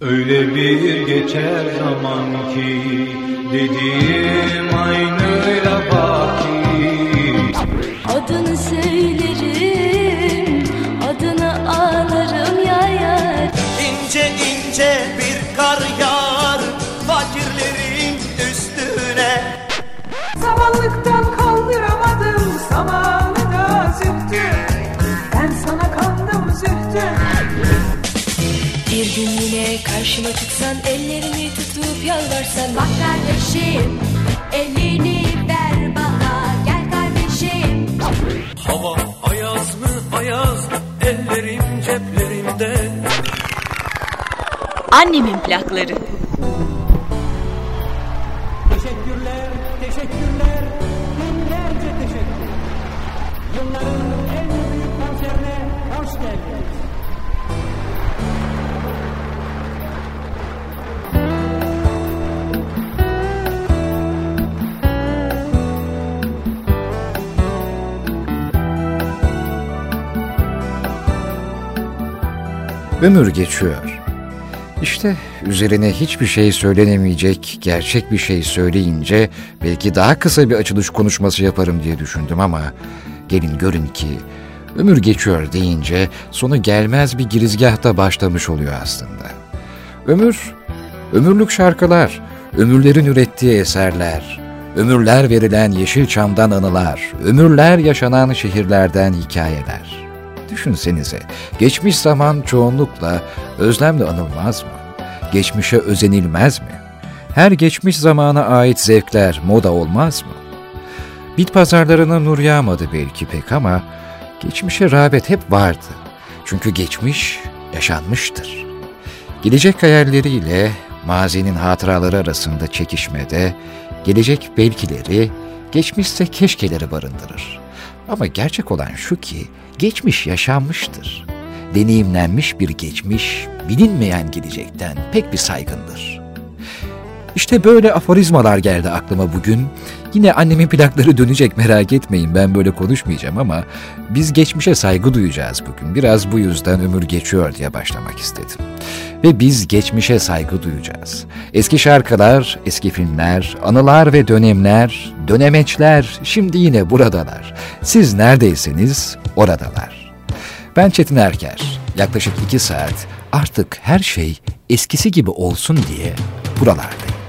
Öyle bir geçer zaman ki dediğim aynıyla baki Adını söylerim, yine karşıma çıksan ellerimi tutup yalvarsan. Bak kardeşim elini ver bana gel kardeşim. Hava ayaz mı ayaz ellerim ceplerimde. Annemin plakları. Ömür geçiyor. İşte üzerine hiçbir şey söylenemeyecek, gerçek bir şey söyleyince belki daha kısa bir açılış konuşması yaparım diye düşündüm ama gelin görün ki ömür geçiyor deyince sonu gelmez bir girizgahta başlamış oluyor aslında. Ömür, ömürlük şarkılar, ömürlerin ürettiği eserler, ömürler verilen yeşil çamdan anılar, ömürler yaşanan şehirlerden hikayeler. Düşünsenize, geçmiş zaman çoğunlukla özlemle anılmaz mı? Geçmişe özenilmez mi? Her geçmiş zamana ait zevkler moda olmaz mı? Bit pazarlarına nur yağmadı belki pek ama geçmişe rağbet hep vardı. Çünkü geçmiş yaşanmıştır. Gelecek hayalleriyle mazinin hatıraları arasında çekişmede, gelecek belkileri, geçmişse keşkeleri barındırır. Ama gerçek olan şu ki, geçmiş yaşanmıştır. Deneyimlenmiş bir geçmiş, bilinmeyen gelecekten pek bir saygındır. İşte böyle aforizmalar geldi aklıma bugün. Yine annemin plakları dönecek merak etmeyin ben böyle konuşmayacağım ama biz geçmişe saygı duyacağız bugün. Biraz bu yüzden ömür geçiyor diye başlamak istedim. Ve biz geçmişe saygı duyacağız. Eski şarkılar, eski filmler, anılar ve dönemler, dönemeçler şimdi yine buradalar. Siz neredeyseniz oradalar. Ben Çetin Erker. Yaklaşık iki saat artık her şey eskisi gibi olsun diye buralardayım.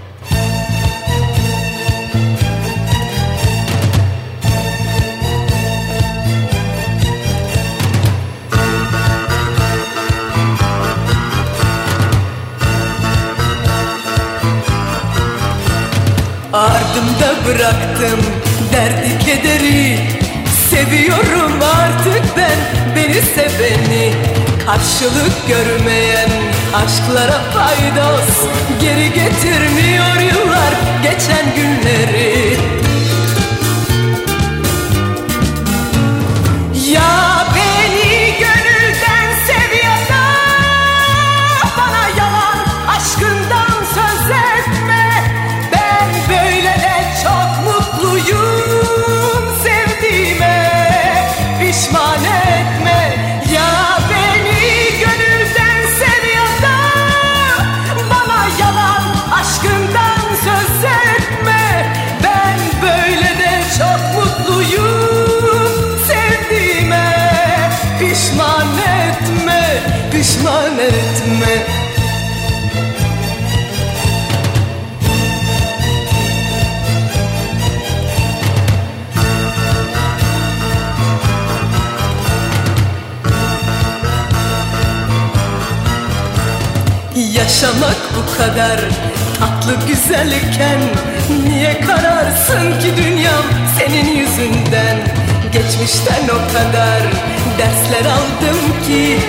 Bıraktım derdi kederi. Seviyorum artık ben beni seveni. Karşılık görmeyen aşklara faydos. Geri getirmiyor yıllar geçen günleri Yaşamak bu kadar tatlı güzelken Niye kararsın ki dünyam senin yüzünden Geçmişten o kadar dersler aldım ki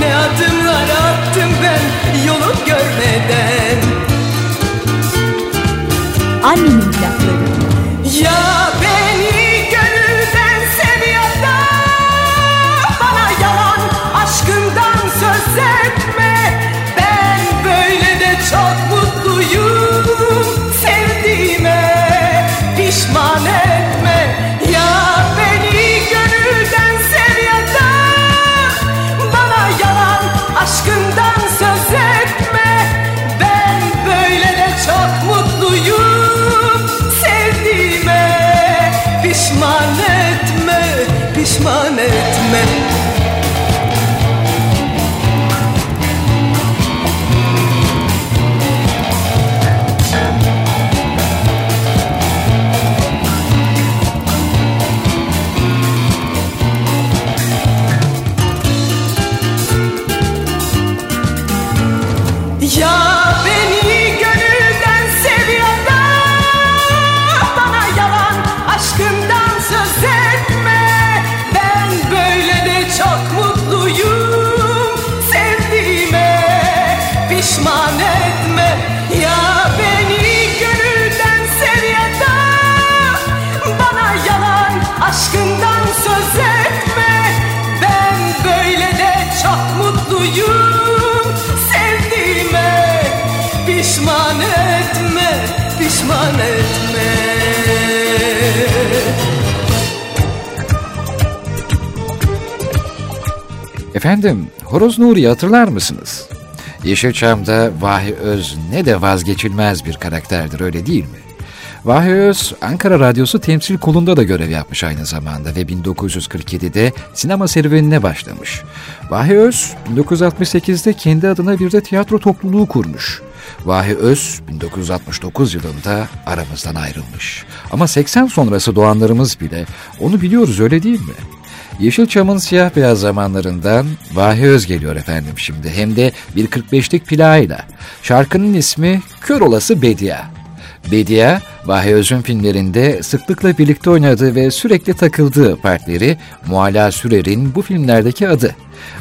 Ne adımlar attım ben yolu görmeden Annemin plakları. Ya Efendim, Horoz Nuri'yi hatırlar mısınız? Yeşilçam'da Vahi Öz ne de vazgeçilmez bir karakterdir öyle değil mi? Vahi Öz, Ankara Radyosu temsil kolunda da görev yapmış aynı zamanda ve 1947'de sinema serüvenine başlamış. Vahi Öz, 1968'de kendi adına bir de tiyatro topluluğu kurmuş. Vahi Öz 1969 yılında aramızdan ayrılmış. Ama 80 sonrası doğanlarımız bile onu biliyoruz öyle değil mi? Yeşilçam'ın siyah beyaz zamanlarından Vahi Öz geliyor efendim şimdi. Hem de bir 45'lik plağıyla. Şarkının ismi Kör Olası Bedia. Bedia, Vahi Öz'ün filmlerinde sıklıkla birlikte oynadığı ve sürekli takıldığı partneri Mualla Sürer'in bu filmlerdeki adı.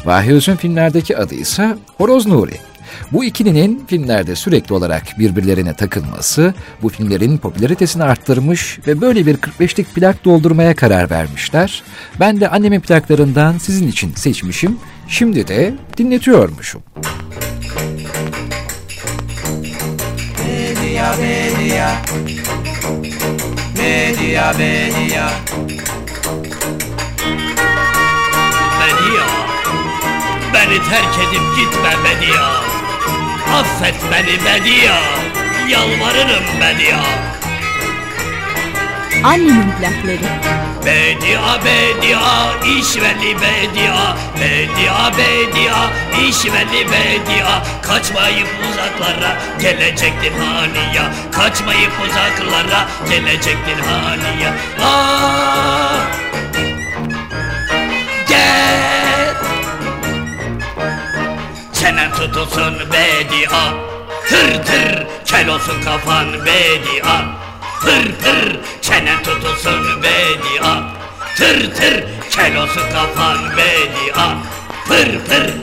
Vahi Öz'ün filmlerdeki adı ise Horoz Nuri. Bu ikilinin filmlerde sürekli olarak birbirlerine takılması bu filmlerin popülaritesini arttırmış ve böyle bir 45'lik plak doldurmaya karar vermişler. Ben de annemin plaklarından sizin için seçmişim. Şimdi de dinletiyormuşum. Media, media. Media, media. Bedia, beni terk edip gitme Bedia. Affet beni Bedia, yalvarırım Bedia. Annemin plakları. Bedia, Bedia, işveli Bedia. Bedia, Bedia, işveli Bedia. Kaçmayıp uzaklara, gelecektir haniya. Kaçmayıp uzaklara, gelecektir haniya. Ah! Gel! Tutulsun bedia. Tır tır kel olsun kafan bedia. Pır pır çenen tutulsun bedia. Tır tır kel olsun kafan bedia. Pır pır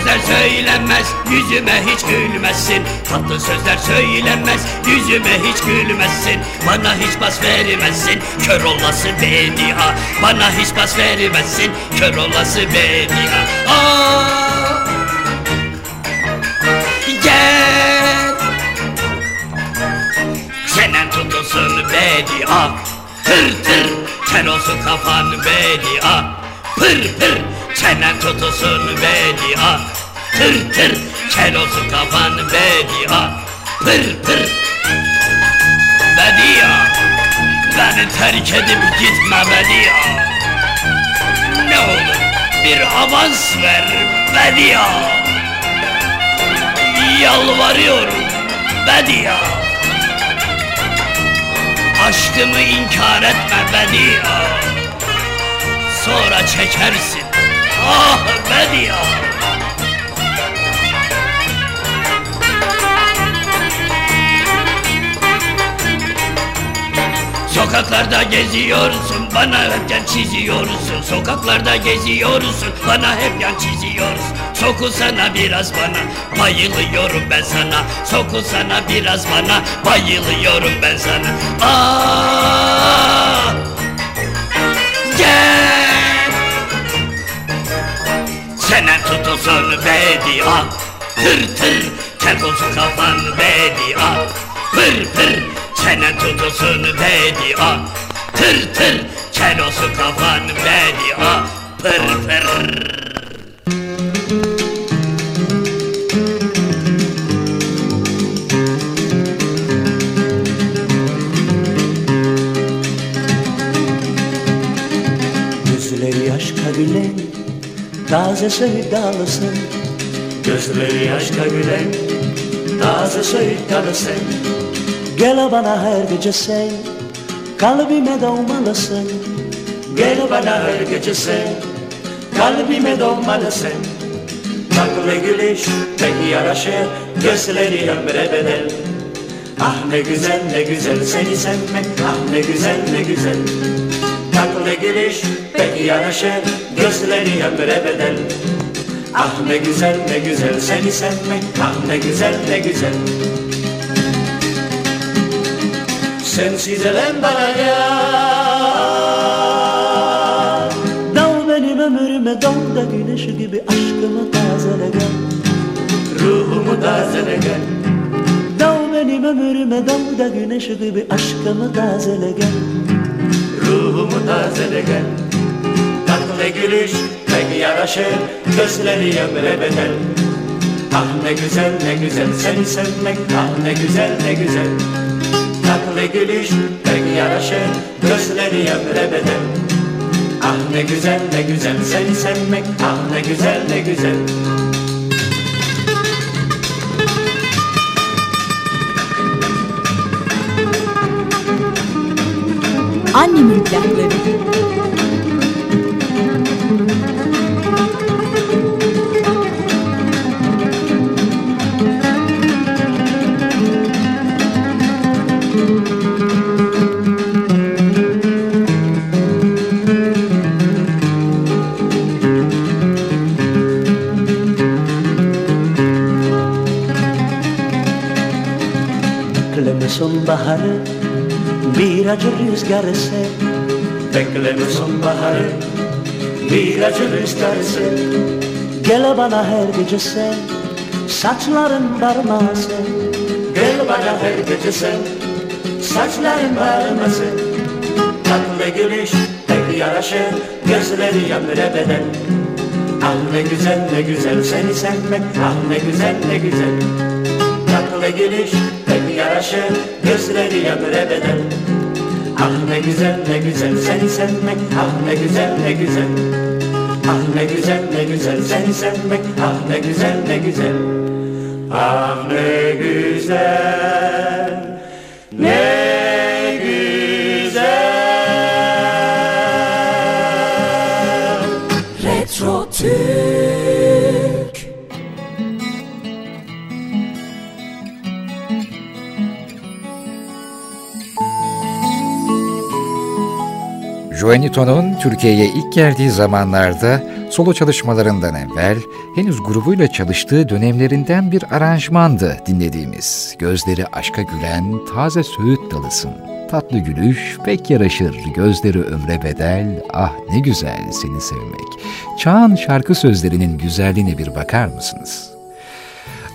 sözler söylenmez Yüzüme hiç gülmezsin Tatlı sözler söylenmez Yüzüme hiç gülmezsin Bana hiç bas vermezsin Kör olası bedia Bana hiç bas vermezsin Kör olası bedia Aa! Gel! Çenen tutulsun bedia Tır tır Kel olsun kafan bedia Pır pır Çenen tutulsun bedia. Tır tır Kel olsun kafan bedia. Pır pır Bedia. Beni terk edip gitme Bedia. Ne olur bir avans ver Bedia. Yalvarıyorum Bedia. Aşkımı inkar etme Bedia. Sonra çekersin Ah Bedia Sokaklarda geziyorsun bana hep yan çiziyorsun. Sokaklarda geziyorsun bana hep yan çiziyorsun. Sokulsana biraz bana bayılıyorum ben sana. Sokulsana biraz bana bayılıyorum ben sana. Ah Gel Çenen tutulsun bedia Tır tır kel olsun kafan bedia Pır pır çenen tutulsun bedia Tır tır kel olsun kafan bedia Pır pır. Gözleri aşka gülen Taze sevdalısın. Gözleri aşka gülen. Taze söğüt kalısın Gel bana her gece sen. Kalbime doğmalısın Gel bana her gece sen. Kalbime doğmalısın Tatlı gülüş pek yaraşır. Gözleri ömre bedel. Ah ne güzel ne güzel seni sevmek. Ah ne güzel ne güzel Tatlı gülüş pek yaraşır Gözleri ömre bedel Ah ne güzel ne güzel seni sevmek Ah ne güzel ne güzel. Sensiz elem bana ya Dal benim ömrüme dal da güneş gibi aşkımı tazele gel Ruhumu tazele gel Dal benim ömrüme dal da güneş gibi aşkımı tazele gel Ruhumu tazele gel. Tatlı gülüş pek yaraşır Gözleri ömre bedel. Ah ne güzel ne güzel seni sevmek Ah ne güzel ne güzel. Tatlı gülüş pek yaraşır Gözleri ömre bedel. Ah ne güzel ne güzel seni sevmek Ah ne güzel ne güzel Annemin plakları. Bekleme sonbaharı bir acı rüzgar eser Bekleme sonbaharı bir acı rüzgar eser Gel bana her gece sen saçların barmasın Gel bana her gece sen saçların barmasın Tatlı gülüş pek yaraşır gözleri ömre bedel Ah ne güzel ne güzel seni sevmek Ah ne güzel ne güzel Tatlı gülüş yaraşır Gözleri ömre bedel Ah ne güzel ne güzel seni sevmek Ah ne güzel ne güzel. Ah ne güzel ne güzel seni sevmek Ah ne güzel ne güzel. Ah ne güzel Ne Juanito'nun Türkiye'ye ilk geldiği zamanlarda solo çalışmalarından evvel henüz grubuyla çalıştığı dönemlerinden bir aranjmandı dinlediğimiz. Gözleri aşka gülen taze söğüt dalısın. Tatlı gülüş pek yaraşır, gözleri ömre bedel, ah ne güzel seni sevmek. Çağın şarkı sözlerinin güzelliğine bir bakar mısınız?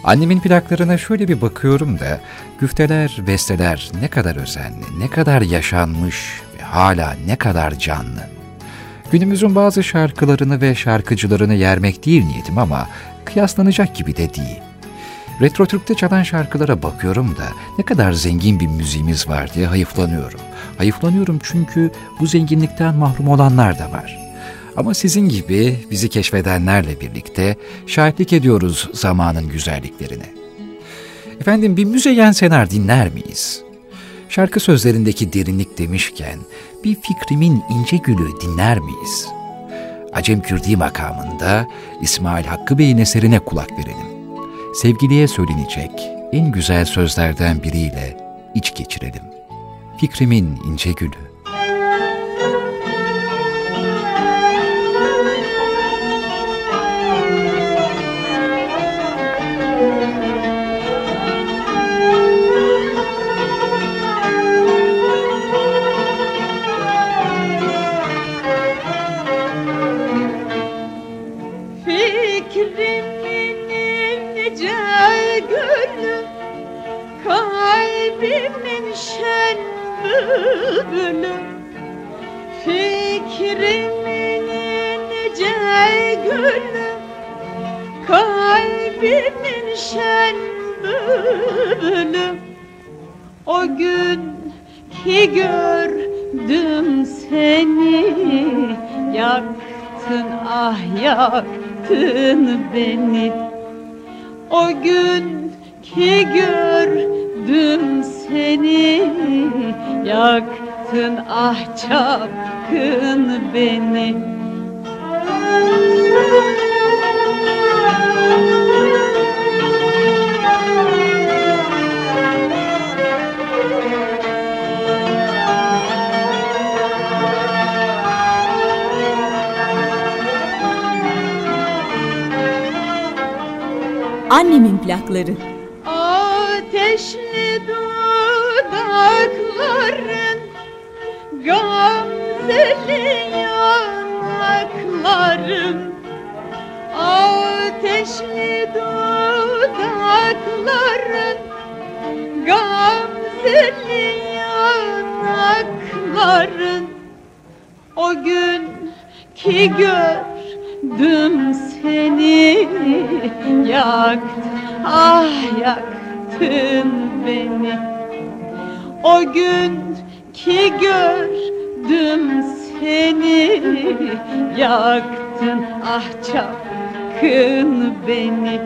Annemin plaklarına şöyle bir bakıyorum da güfteler, besteler ne kadar özenli, ne kadar yaşanmış hala ne kadar canlı. Günümüzün bazı şarkılarını ve şarkıcılarını yermek değil niyetim ama kıyaslanacak gibi de değil. Retro Türk'te çalan şarkılara bakıyorum da ne kadar zengin bir müziğimiz var diye hayıflanıyorum. Hayıflanıyorum çünkü bu zenginlikten mahrum olanlar da var. Ama sizin gibi bizi keşfedenlerle birlikte şahitlik ediyoruz zamanın güzelliklerine. Efendim bir Müzeyyen Senar dinler miyiz? Şarkı sözlerindeki derinlik demişken bir fikrimin ince gülü dinler miyiz? Acem Kürdi makamında İsmail Hakkı Bey'in eserine kulak verelim. Sevgiliye söylenecek en güzel sözlerden biriyle iç geçirelim. Fikrimin ince gülü. O gün ki gördüm seni Yaktın, ah çapkın beni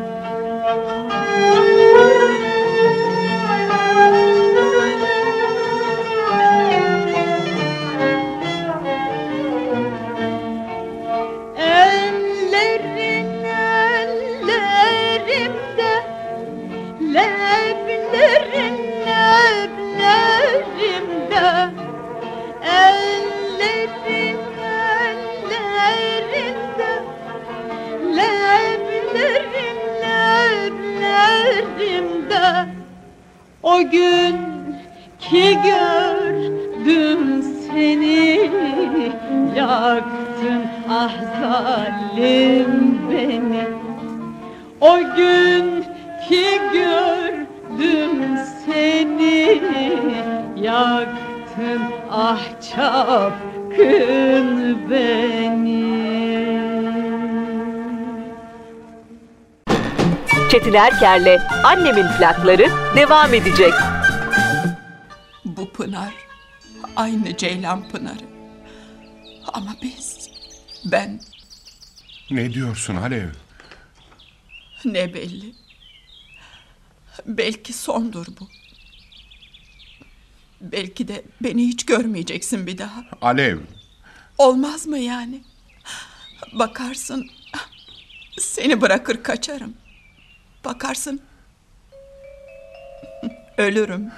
O gün ki gördüm seni Yaktın ah zalim beni. O gün ki gördüm seni Yaktın ah çapkın beni Çetin Erker'le Annemin plakları devam edecek. Bu pınar aynı Ceylan Pınarı. Ama biz, ben Ne diyorsun Alev? ne belli. Belki sondur bu. Belki de beni hiç görmeyeceksin bir daha. Alev, Olmaz mı yani? Bakarsın seni bırakır kaçarım. Bakarsın ölürüm.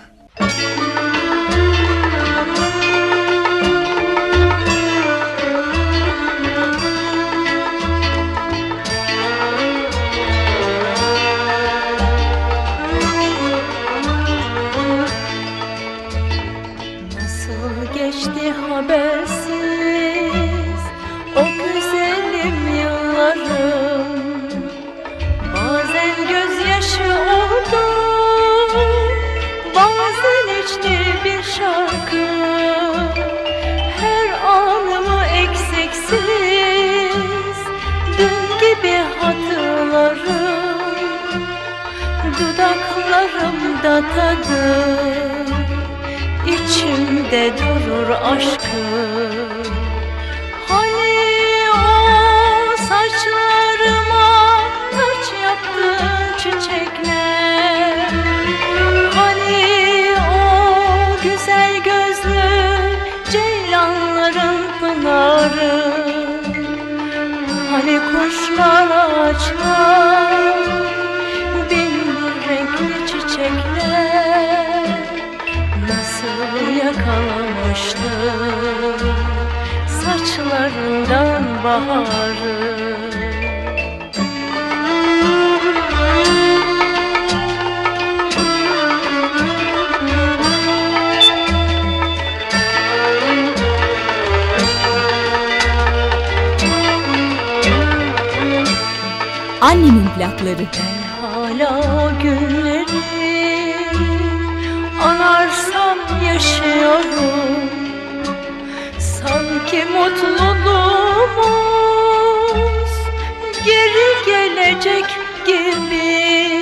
Gibi.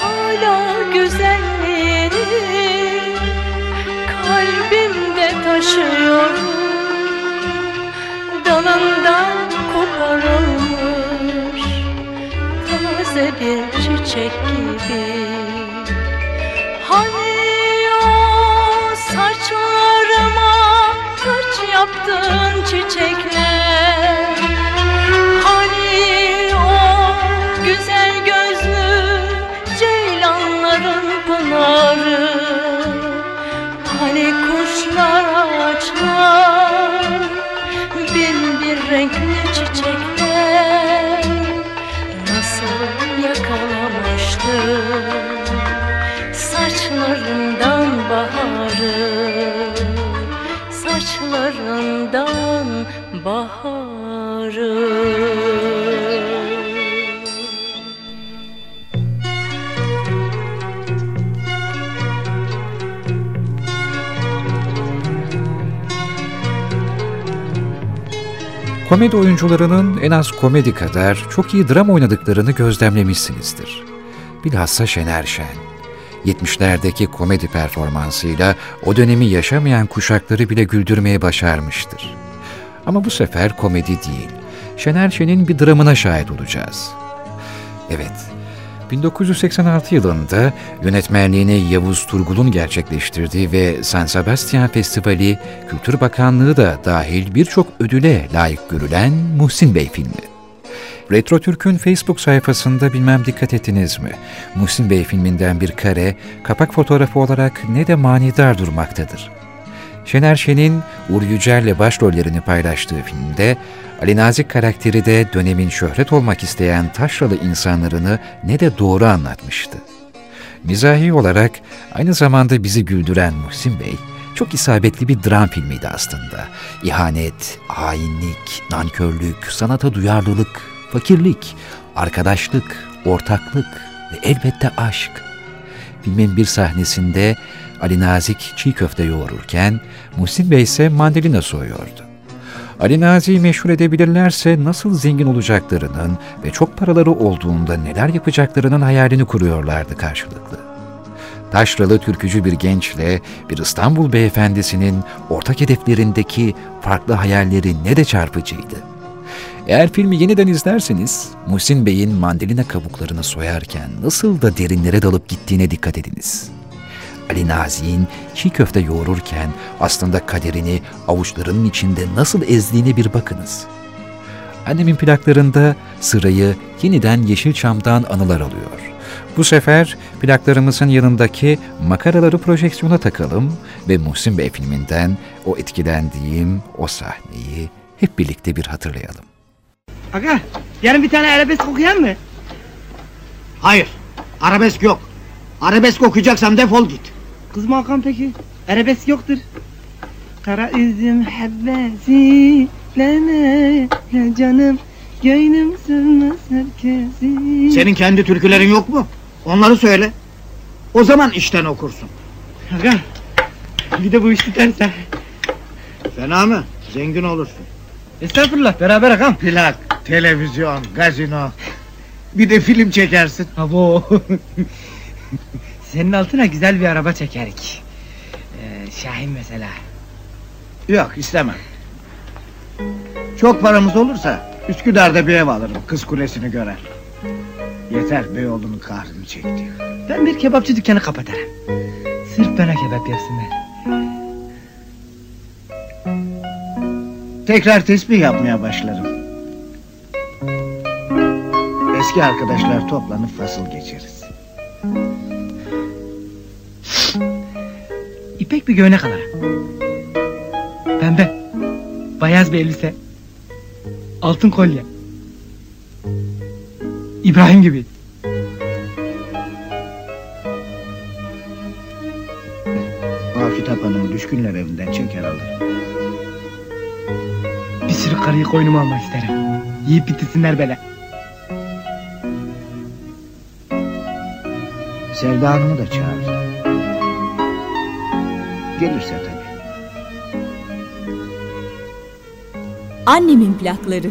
Hala güzelliğini kalbimde taşıyorum Dalından koparılmış taze bir çiçek gibi. Hani o saçlarıma taç yaptın çiçekler Komedi oyuncularının en az komedi kadar çok iyi dram oynadıklarını gözlemlemişsinizdir. Bilhassa Şener Şen. 70'lerdeki komedi performansıyla o dönemi yaşamayan kuşakları bile güldürmeye başarmıştır. Ama bu sefer komedi değil, Şener Şen'in bir dramına şahit olacağız. Evet, 1986 yılında yönetmenliğini Yavuz Turgul'un gerçekleştirdiği ve San Sebastian Festivali Kültür Bakanlığı da dahil birçok ödüle layık görülen Muhsin Bey filmi. Retro Türk'ün Facebook sayfasında bilmem dikkat ettiniz mi? Muhsin Bey filminden bir kare, kapak fotoğrafı olarak ne de manidar durmaktadır. Şener Şen'in Uğur Yücel'le başrollerini paylaştığı filmde, Ali Nazik karakteri de dönemin şöhret olmak isteyen taşralı insanlarını ne de doğru anlatmıştı. Mizahi olarak aynı zamanda bizi güldüren Muhsin Bey, çok isabetli bir dram filmiydi aslında. İhanet, hainlik, nankörlük, sanata duyarlılık, fakirlik, arkadaşlık, ortaklık ve elbette aşk. Filmin bir sahnesinde Ali Nazik çiğ köfte yoğururken Muhsin Bey ise mandalina soyuyordu. Ali Nazi'yi meşhur edebilirlerse nasıl zengin olacaklarının ve çok paraları olduğunda neler yapacaklarının hayalini kuruyorlardı karşılıklı. Taşralı türkücü bir gençle bir İstanbul beyefendisinin ortak hedeflerindeki farklı hayalleri ne de çarpıcıydı. Eğer filmi yeniden izlerseniz Muhsin Bey'in mandalina kabuklarını soyarken nasıl da derinlere dalıp gittiğine dikkat ediniz. Ali Nazi'nin çiğ köfte yoğururken aslında kaderini avuçlarının içinde nasıl ezdiğine bir bakınız. Annemin plaklarında sırayı yeniden Yeşilçam'dan anılar alıyor. Bu sefer plaklarımızın yanındaki makaraları projeksiyona takalım ve Muhsin Bey filminden o etkilendiğim o sahneyi hep birlikte bir hatırlayalım. Aga yarın bir tane arabesk okuyan mı? Hayır. Arabesk yok. Arabesk okuyacaksan defol git. Kız mı Hakan peki? Arabesk yoktur. Kara üzüm hebbesi Lene ya canım Gönlüm sığmaz herkesi Senin kendi türkülerin yok mu? Onları söyle. O zaman işten okursun. Aga bir de bu iş biterse Fena mı? Zengin olursun. Estağfurullah beraber agam Plak, televizyon, gazino. Bir de film çekersin. Abo Senin altına güzel bir araba çekerik ee, Şahin mesela Yok istemem. Çok paramız olursa Üsküdar'da bir ev alırım. Kız kulesini görer. Yeter Beyoğlu'nun kahrını çekti. Ben bir kebapçı dükkanı kapatırım Sırf bana kebap yapsınlar Tekrar tesbih yapmaya başlarım. Eski arkadaşlar toplanıp fasıl geçeriz. İpek bir göğnek alırım Pembe. Beyaz bir elbise. Altın kolye. İbrahim gibi. Afitap Hanım'ı düşkünler evinden çeker alırım. Bir sürü karıyı koynuma almak isterim. Yiyip bitirsinler böyle Sevda Hanım'ı da çağır. Gelirse tabii. Annemin plakları.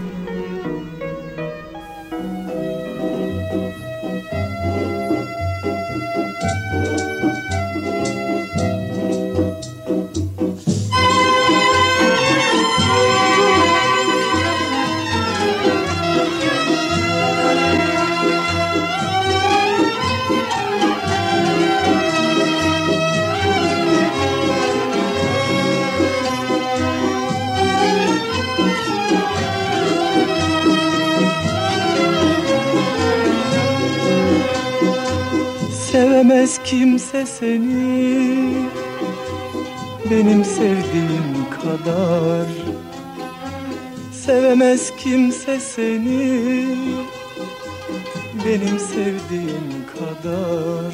Kimse seni. Benim sevdiğim kadar. Sevemez kimse seni. Benim sevdiğim kadar.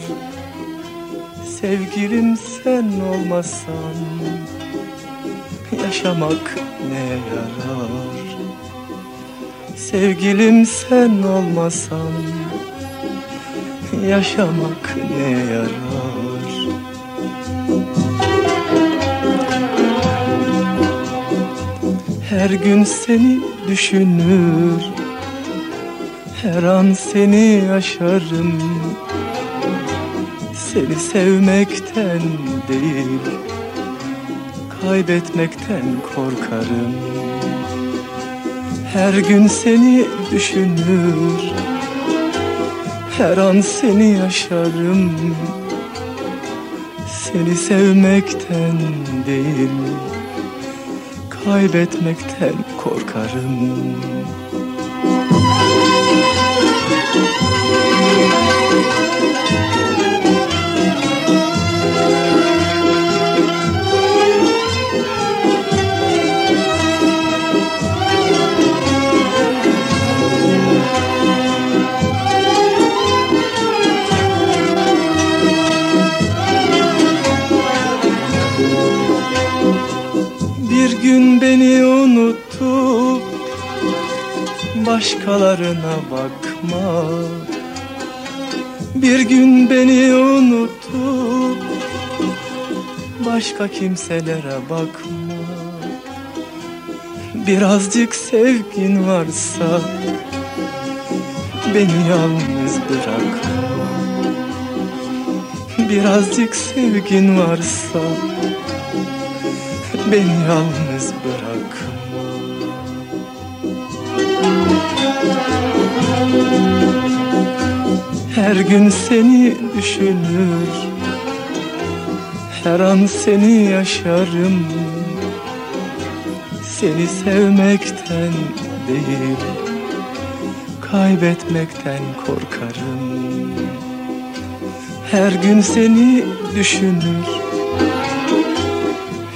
Sevgilim sen olmasan Yaşamak ne yarar? Sevgilim sen olmasan Yaşamak ne yarar? Her gün seni düşünür Her an seni yaşarım. Seni sevmekten değil Kaybetmekten korkarım. Her gün seni düşünür Her an seni yaşarım. Seni sevmekten değil Kaybetmekten korkarım. Bir başkalarına bakma. Bir gün beni unutup başka kimselere bakma. Birazcık sevgin varsa beni yalnız bırakma. Birazcık sevgin varsa beni yalnız bırakma gün seni düşünür. Her an seni yaşarım. Seni sevmekten değil Kaybetmekten korkarım. Her gün seni düşünür.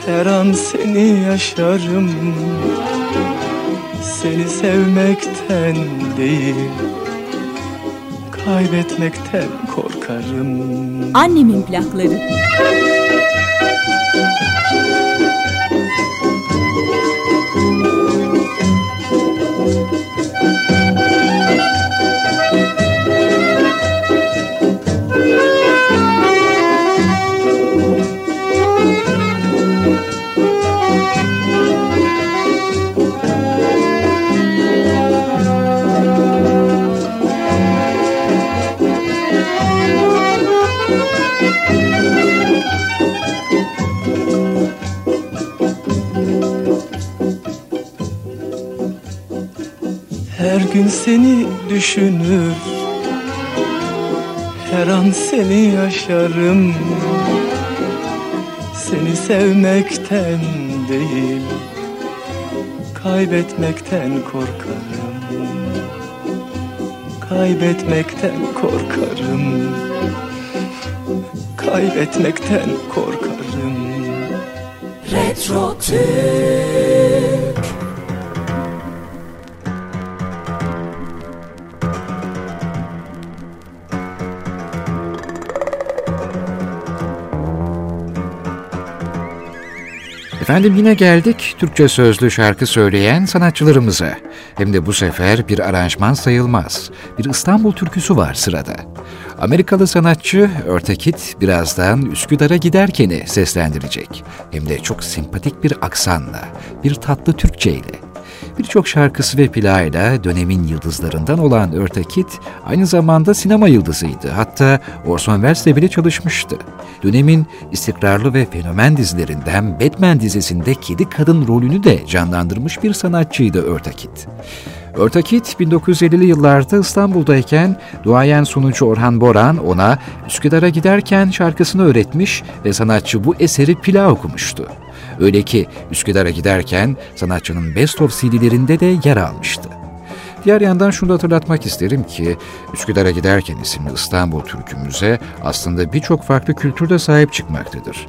Her an seni yaşarım. Seni sevmekten değil Kaybetmekten korkarım Annemin plakları. Seni düşünür. Her an seni yaşarım. Seni sevmekten değil Kaybetmekten korkarım. Kaybetmekten korkarım. Kaybetmekten korkarım. Retro Türk Efendim yine geldik Türkçe sözlü şarkı söyleyen sanatçılarımıza. Hem de bu sefer bir aranjman sayılmaz. Bir İstanbul türküsü var sırada. Amerikalı sanatçı Örtekit birazdan Üsküdar'a giderkeni seslendirecek. Hem de çok sempatik bir aksanla, bir tatlı Türkçe ile. Birçok şarkısı ve plağıyla dönemin yıldızlarından olan Örtekit aynı zamanda sinema yıldızıydı. Hatta Orson Welles'le bile çalışmıştı. Dönemin istikrarlı ve fenomen dizilerinden Batman dizisinde kedi kadın rolünü de canlandırmış bir sanatçıydı Örtekit. Örtakit 1950'li yıllarda İstanbul'dayken duayen sunucu Orhan Boran ona Üsküdar'a giderken şarkısını öğretmiş ve sanatçı bu eseri plağa okumuştu. Öyle ki Üsküdar'a giderken sanatçının Best of CD'lerinde de yer almıştı. Diğer yandan şunu da hatırlatmak isterim ki Üsküdar'a giderken isimli İstanbul türkümüze aslında birçok farklı kültürde sahip çıkmaktadır.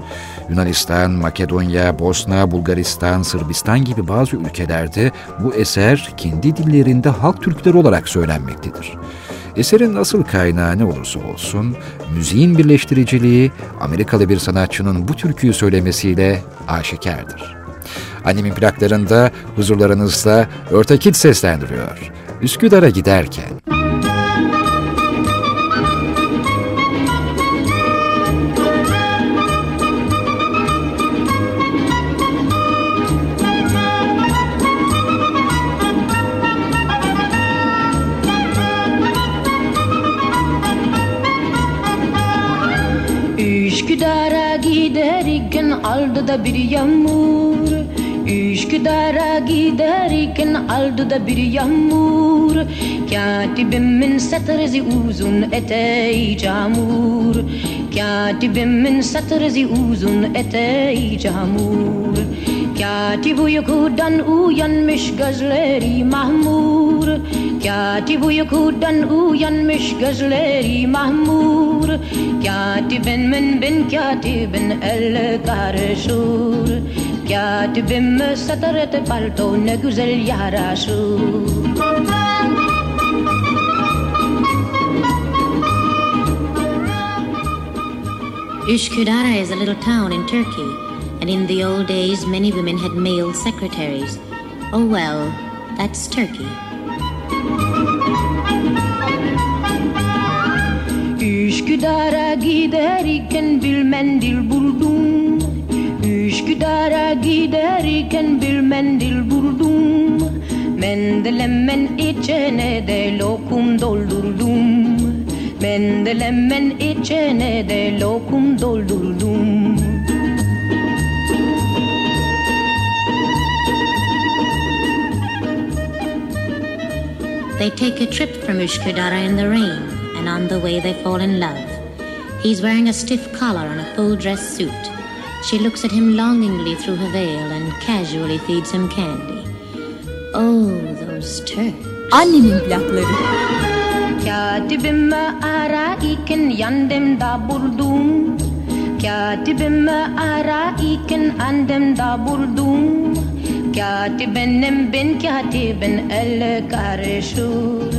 Yunanistan, Makedonya, Bosna, Bulgaristan, Sırbistan gibi bazı ülkelerde bu eser kendi dillerinde halk türküleri olarak söylenmektedir. Eserin asıl kaynağı ne olursa olsun, müziğin birleştiriciliği Amerikalı bir sanatçının bu türküyü söylemesiyle aşikardır. Annemin plaklarında huzurlarınızda Örtakit seslendiriyor. Üsküdar'a giderken. Da bir yağmur. Üsküdar'a giderken aldı da bir yağmur. Katibimin satırızı uzun eteği camur. Katibimin satırızı uzun eteği camur. Katip uykudan uyanmış gözleri mahmur Katip uykudan uyanmış gözleri mahmur Katibin min bin katibin el karışır Katibim sataret palto ne güzel yaraşır Üsküdar is a little town in Turkey, and in the old days many women had male secretaries. Oh well, that's Turkey. Üsküdar'a giderken bir mendil buldum. Üsküdar'a giderken bir mendil buldum. Mendelemen içine de lokum doldurdum. Mendelemen içine de lokum doldurdum They take a trip from Üsküdar in the rain, and on the way they fall in love. He's wearing a stiff collar and a full dress suit. She looks at him longingly through her veil and casually feeds him candy. Oh, those Turks. Annemin plakları. Katibimi ararken yanımda buldum Katibimi ararken andımda buldum Katibenim ben katibin el karışır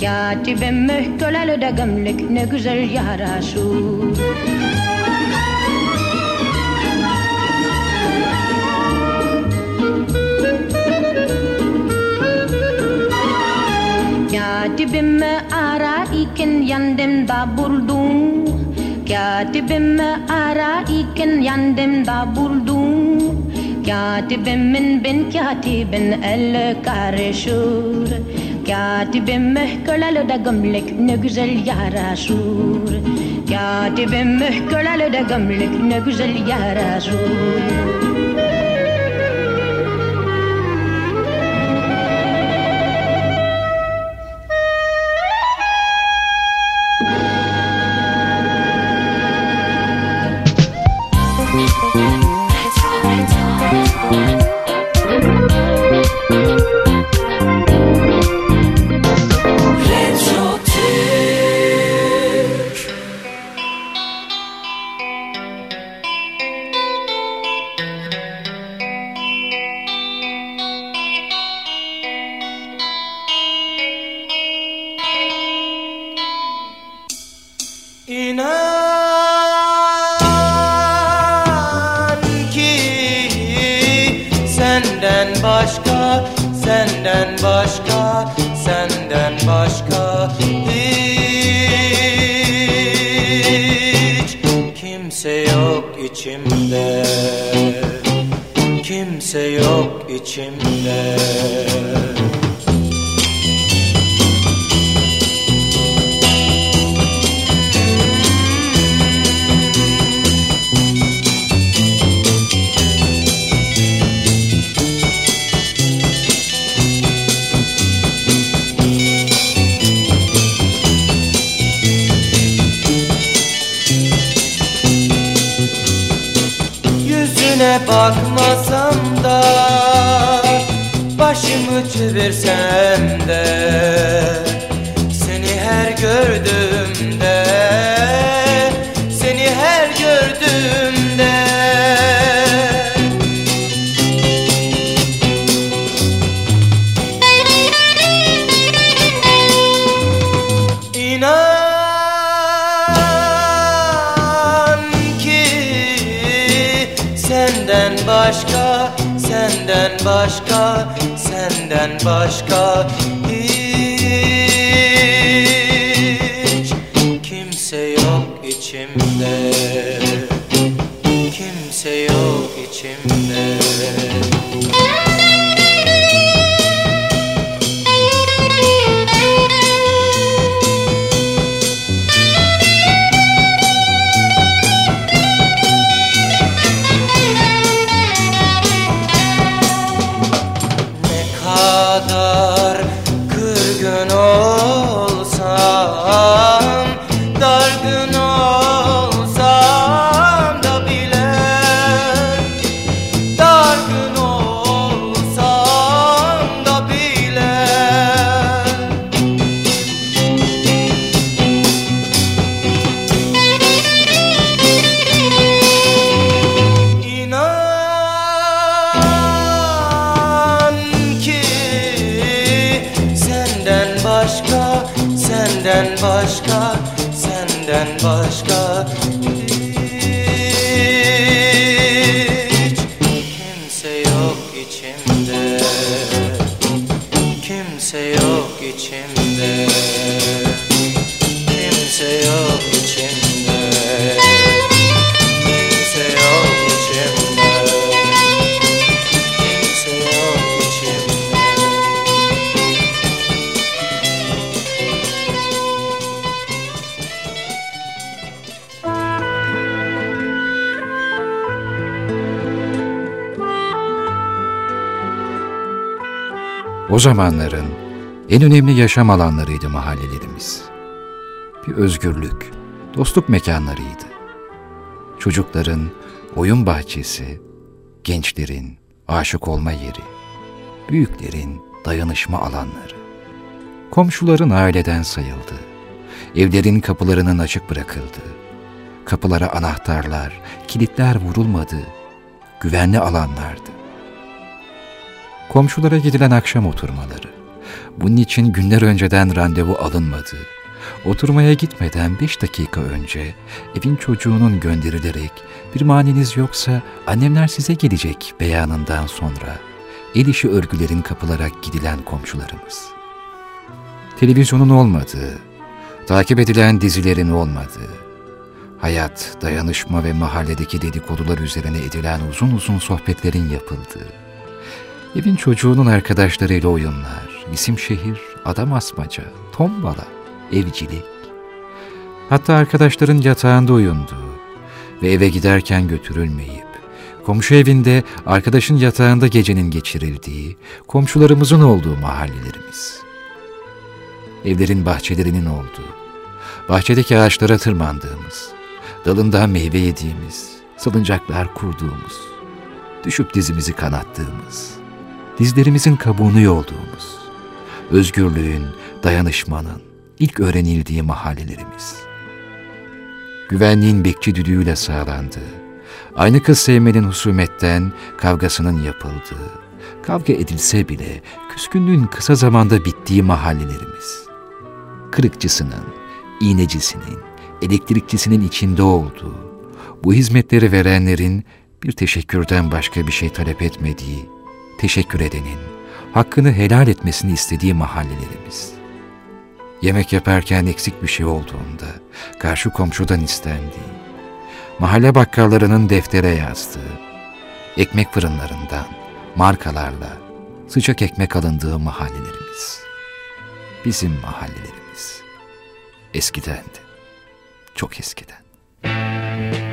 Katibim köleli de gömlek ne güzel yaraşır Katibimi ararken yanımda buldum Katibimi ararken yanımda buldum Katibimin bin katibin el karışır Katibim köleli de gömlek ne güzel yaraşır Katibim köleli de gömlek ne güzel yaraşır senden başka, senden başka hiç kimse yok içimde, kimse yok içimde. sen senden başka O zamanların en önemli yaşam alanlarıydı mahallelerimiz. Bir özgürlük, dostluk mekanlarıydı. Çocukların oyun bahçesi, gençlerin aşık olma yeri, büyüklerin dayanışma alanları. Komşuların aileden sayıldı. Evlerin kapılarının açık bırakıldı. Kapılara anahtarlar, kilitler vurulmadı. Güvenli alanlardı. Komşulara gidilen akşam oturmaları. Bunun için günler önceden randevu alınmadı. Oturmaya gitmeden beş dakika önce evin çocuğunun gönderilerek bir maniniz yoksa annemler size gelecek beyanından sonra el işi örgülerin kapılarak gidilen komşularımız. Televizyonun olmadığı, takip edilen dizilerin olmadığı, hayat, dayanışma ve mahalledeki dedikodular üzerine edilen uzun uzun sohbetlerin yapıldığı, Evin çocuğunun arkadaşlarıyla oyunlar, isim şehir, adam asmaca, tombala, evcilik. Hatta arkadaşların yatağında uyunduğu ve eve giderken götürülmeyip, komşu evinde arkadaşın yatağında gecenin geçirildiği, komşularımızın olduğu mahallelerimiz. Evlerin bahçelerinin olduğu, bahçedeki ağaçlara tırmandığımız, dalından meyve yediğimiz, salıncaklar kurduğumuz, düşüp dizimizi kanattığımız, dizlerimizin kabuğunu yolduğumuz, özgürlüğün, dayanışmanın ilk öğrenildiği mahallelerimiz. Güvenliğin bekçi düdüğüyle sağlandığı, aynı kız sevmenin husumetten kavgasının yapıldığı, kavga edilse bile küskünlüğün kısa zamanda bittiği mahallelerimiz. Kırıkçısının, iğnecisinin, elektrikçisinin içinde olduğu, bu hizmetleri verenlerin bir teşekkürden başka bir şey talep etmediği, teşekkür edenin, hakkını helal etmesini istediği mahallelerimiz. Yemek yaparken eksik bir şey olduğunda karşı komşudan istendiği, mahalle bakkallarının deftere yazdığı, ekmek fırınlarından markalarla sıcak ekmek alındığı mahallelerimiz. Bizim mahallelerimiz. Eskidendi. Çok eskiden. Ne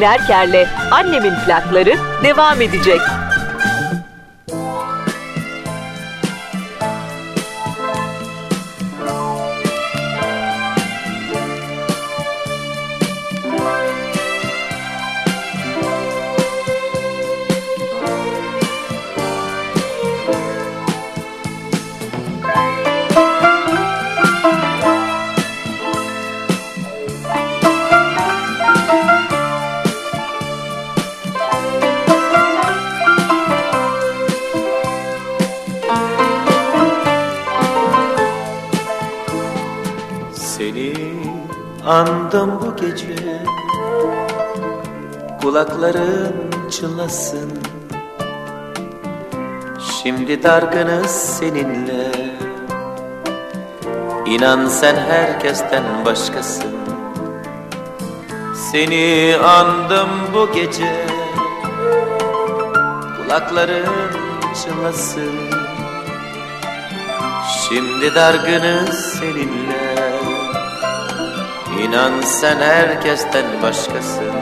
Çetin Erker'le Annemin plakları devam edecek. Kulakların çınlasın. Şimdi dargınız seninle. İnan sen herkesten başkasın. Seni andım bu gece. Kulakların çınlasın. Şimdi dargınız seninle. İnan sen herkesten başkasın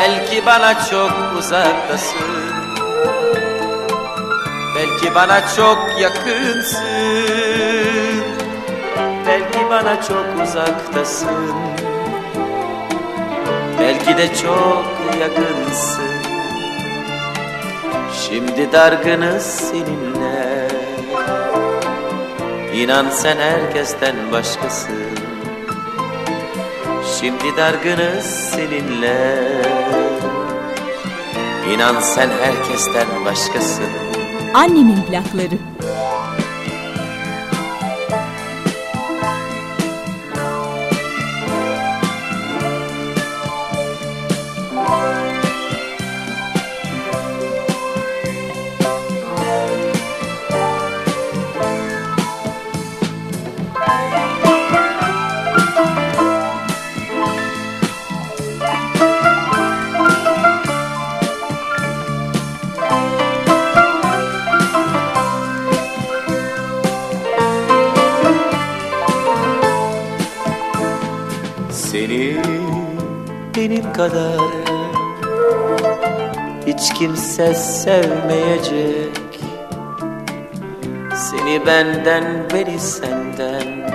Belki bana çok uzaktasın. Belki bana çok yakınsın. Belki bana çok uzaktasın. Belki de çok yakınsın. Şimdi dargınız seninle. İnan sen herkesten başkasın Şimdi dargınız seninle İnan sen herkesten başkasın Annemin plakları. Benden beni senden.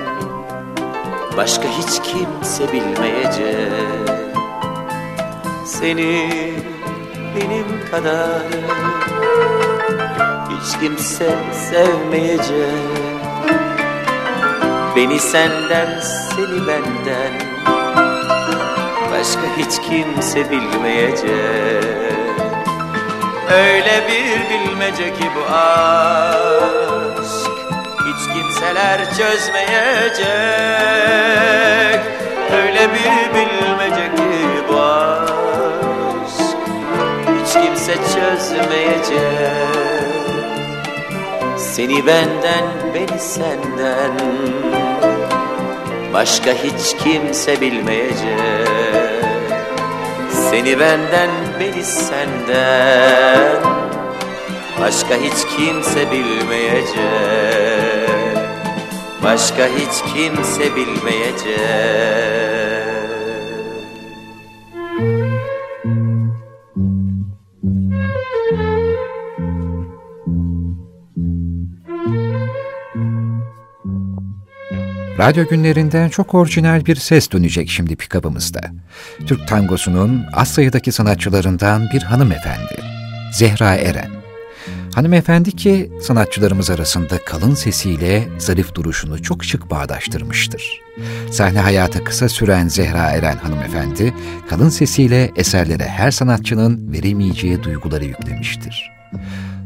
Başka hiç kimse bilmeyecek. Seni benim kadar hiç kimse sevmeyecek. Beni senden seni benden başka hiç kimse bilmeyecek. Öyle bir bilmece ki bu aşk Hiç kimseler çözmeyecek. Öyle bir bilmece ki bu aşk Hiç kimse çözmeyecek. Seni benden beni senden Başka hiç kimse bilmeyecek. Seni benden beni senden Başka hiç kimse bilmeyecek Başka hiç kimse bilmeyecek Radyo günlerinden çok orijinal bir ses dönecek şimdi pikabımızda. Türk tangosunun az sayıdaki sanatçılarından bir hanımefendi. Zehra Eren. Hanımefendi ki sanatçılarımız arasında kalın sesiyle zarif duruşunu çok şık bağdaştırmıştır. Sahne hayatı kısa süren Zehra Eren hanımefendi, kalın sesiyle eserlere her sanatçının veremeyeceği duyguları yüklemiştir.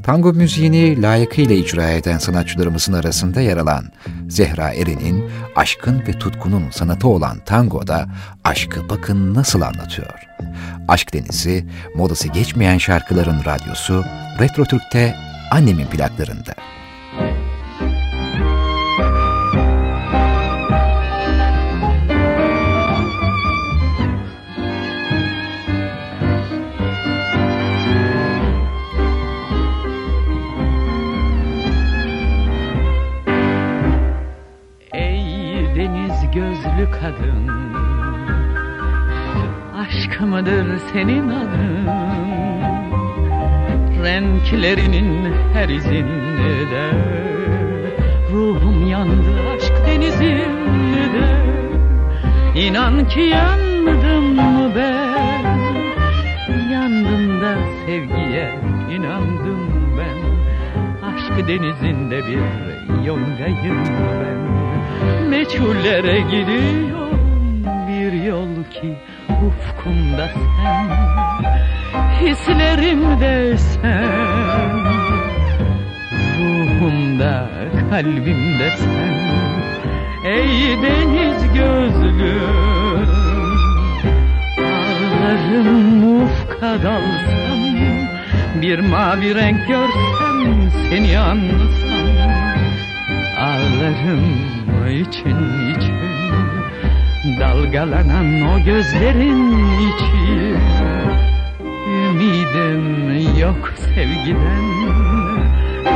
Tango müziğini layıkıyla icra eden sanatçılarımızın arasında yer alan Zehra Eren'in aşkın ve tutkunun sanatı olan tangoda aşkı bakın nasıl anlatıyor. Aşk Denizi, modası geçmeyen şarkıların radyosu Retro Türk'te annemin plaklarında. Gözlü kadın. Aşk mıdır senin adın? Renklerinin her izinde Ruhum yandı aşk denizinde. İnan ki yandım mı ben? Yandım da sevgiye inandım ben. Aşk denizinde bir yongayım ben Meçhullere gidiyorum bir yol ki ufkumda sen Hislerimde sen Ruhumda kalbimde sen. Ey deniz gözlüm Ağlarım ufka dalsam Bir mavi renk görsem seni anlasam Ağlarım için için Dalgalanan o gözlerin içi. Ümidim yok sevgiden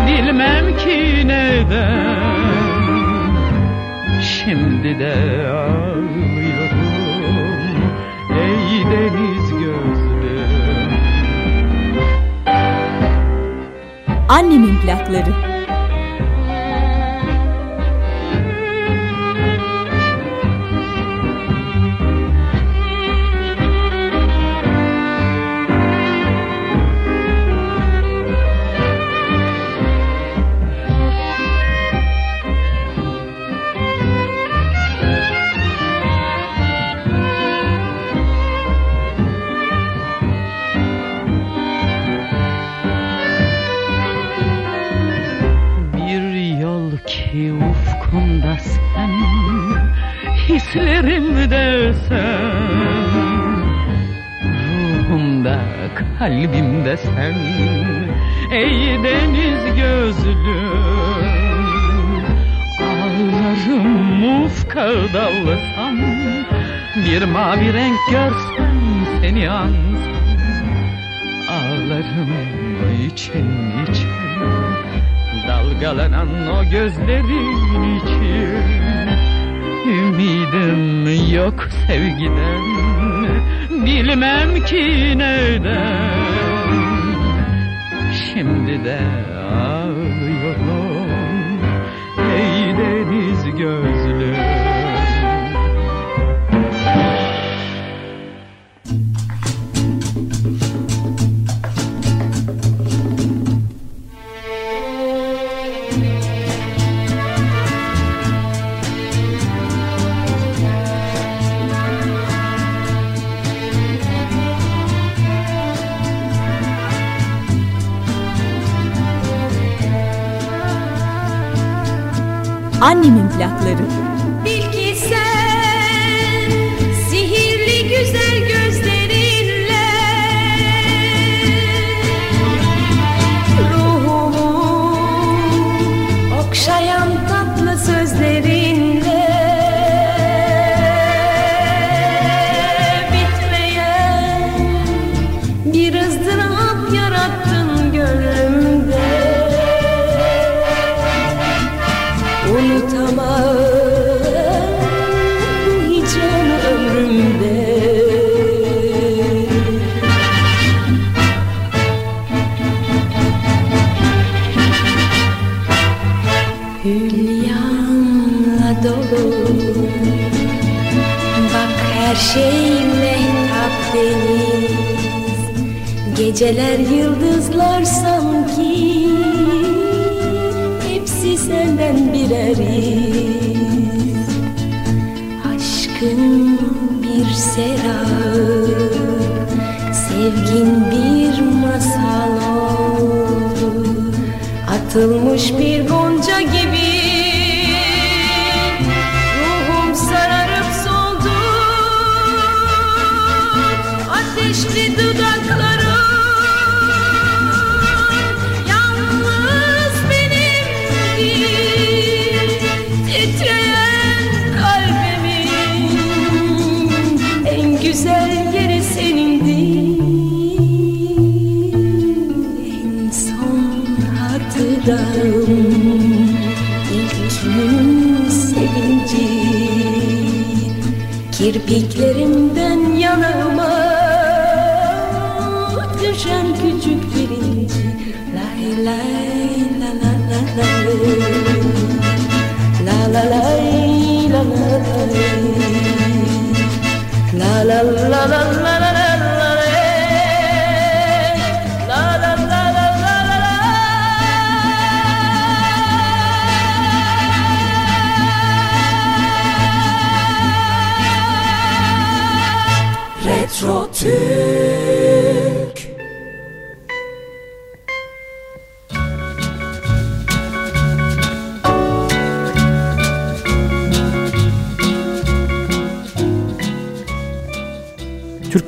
Bilmem ki neden. Şimdi de ağlıyorum Ey deniz gözlüm. Annemin plakları. Kalbimde sen. Ey deniz gözlüm Ağlarım ufka dalsam Bir mavi renk görsem seni ansam Ağlarım için için Dalgalanan o gözlerin için. Ümidim yok sevgiden. Bilmem ki neden. Şimdi de ağlıyorum. Ey deniz gözlüm Annemin plakları. Geceler yıldızlar sanki Hepsi senden birer iz. Aşkın bir serap Sevgin bir masal oldu. Atılmış bir gonca gibi Kirpiklerimden yanıma Düşen küçük birinci Lay lay la la la la. La la lay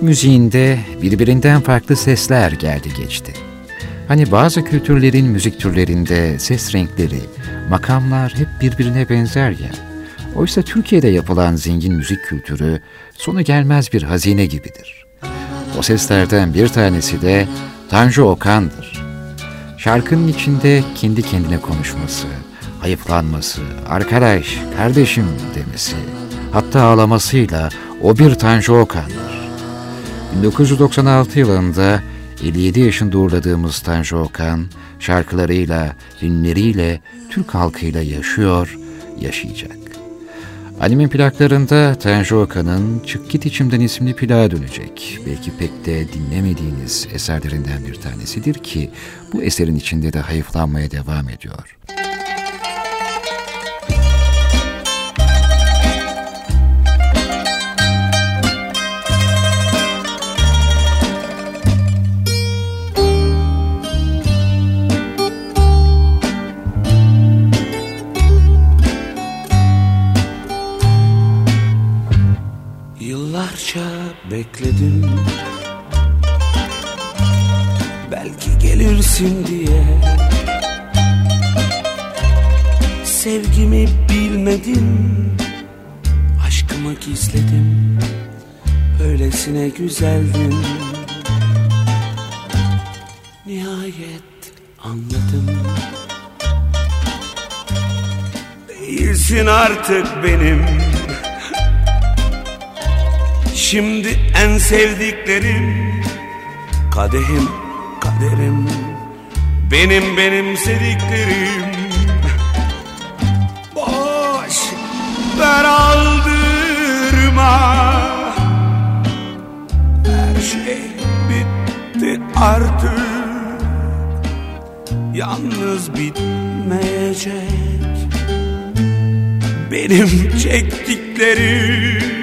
müziğinde birbirinden farklı sesler geldi geçti. Hani bazı kültürlerin müzik türlerinde ses renkleri, makamlar hep birbirine benzer ya. Oysa Türkiye'de yapılan zengin müzik kültürü sonu gelmez bir hazine gibidir. O seslerden bir tanesi de Tanju Okan'dır. Şarkının içinde kendi kendine konuşması, hayıflanması, arkadaş, kardeşim demesi, hatta ağlamasıyla o bir Tanju Okan'dır. 1996 yılında 57 yaşında uğurladığımız Tanju Okan, şarkılarıyla, filmleriyle, Türk halkıyla yaşıyor, yaşayacak. Animin plaklarında Tanju Okan'ın Çık Git İçimden isimli plağa dönecek. Belki pek de dinlemediğiniz eserlerinden bir tanesidir ki bu eserin içinde de hayıflanmaya devam ediyor. Bekledim Belki gelirsin diye. Sevgimi bilmedim Aşkımı gizledim Öylesine güzeldin. Nihayet anladım. Değilsin artık benim Şimdi en sevdiklerim Kadehim, kaderim. Benim benim sevdiklerim. Boş ver aldırma. Her şey bitti artık. Yalnız bitmeyecek. Benim çektiklerim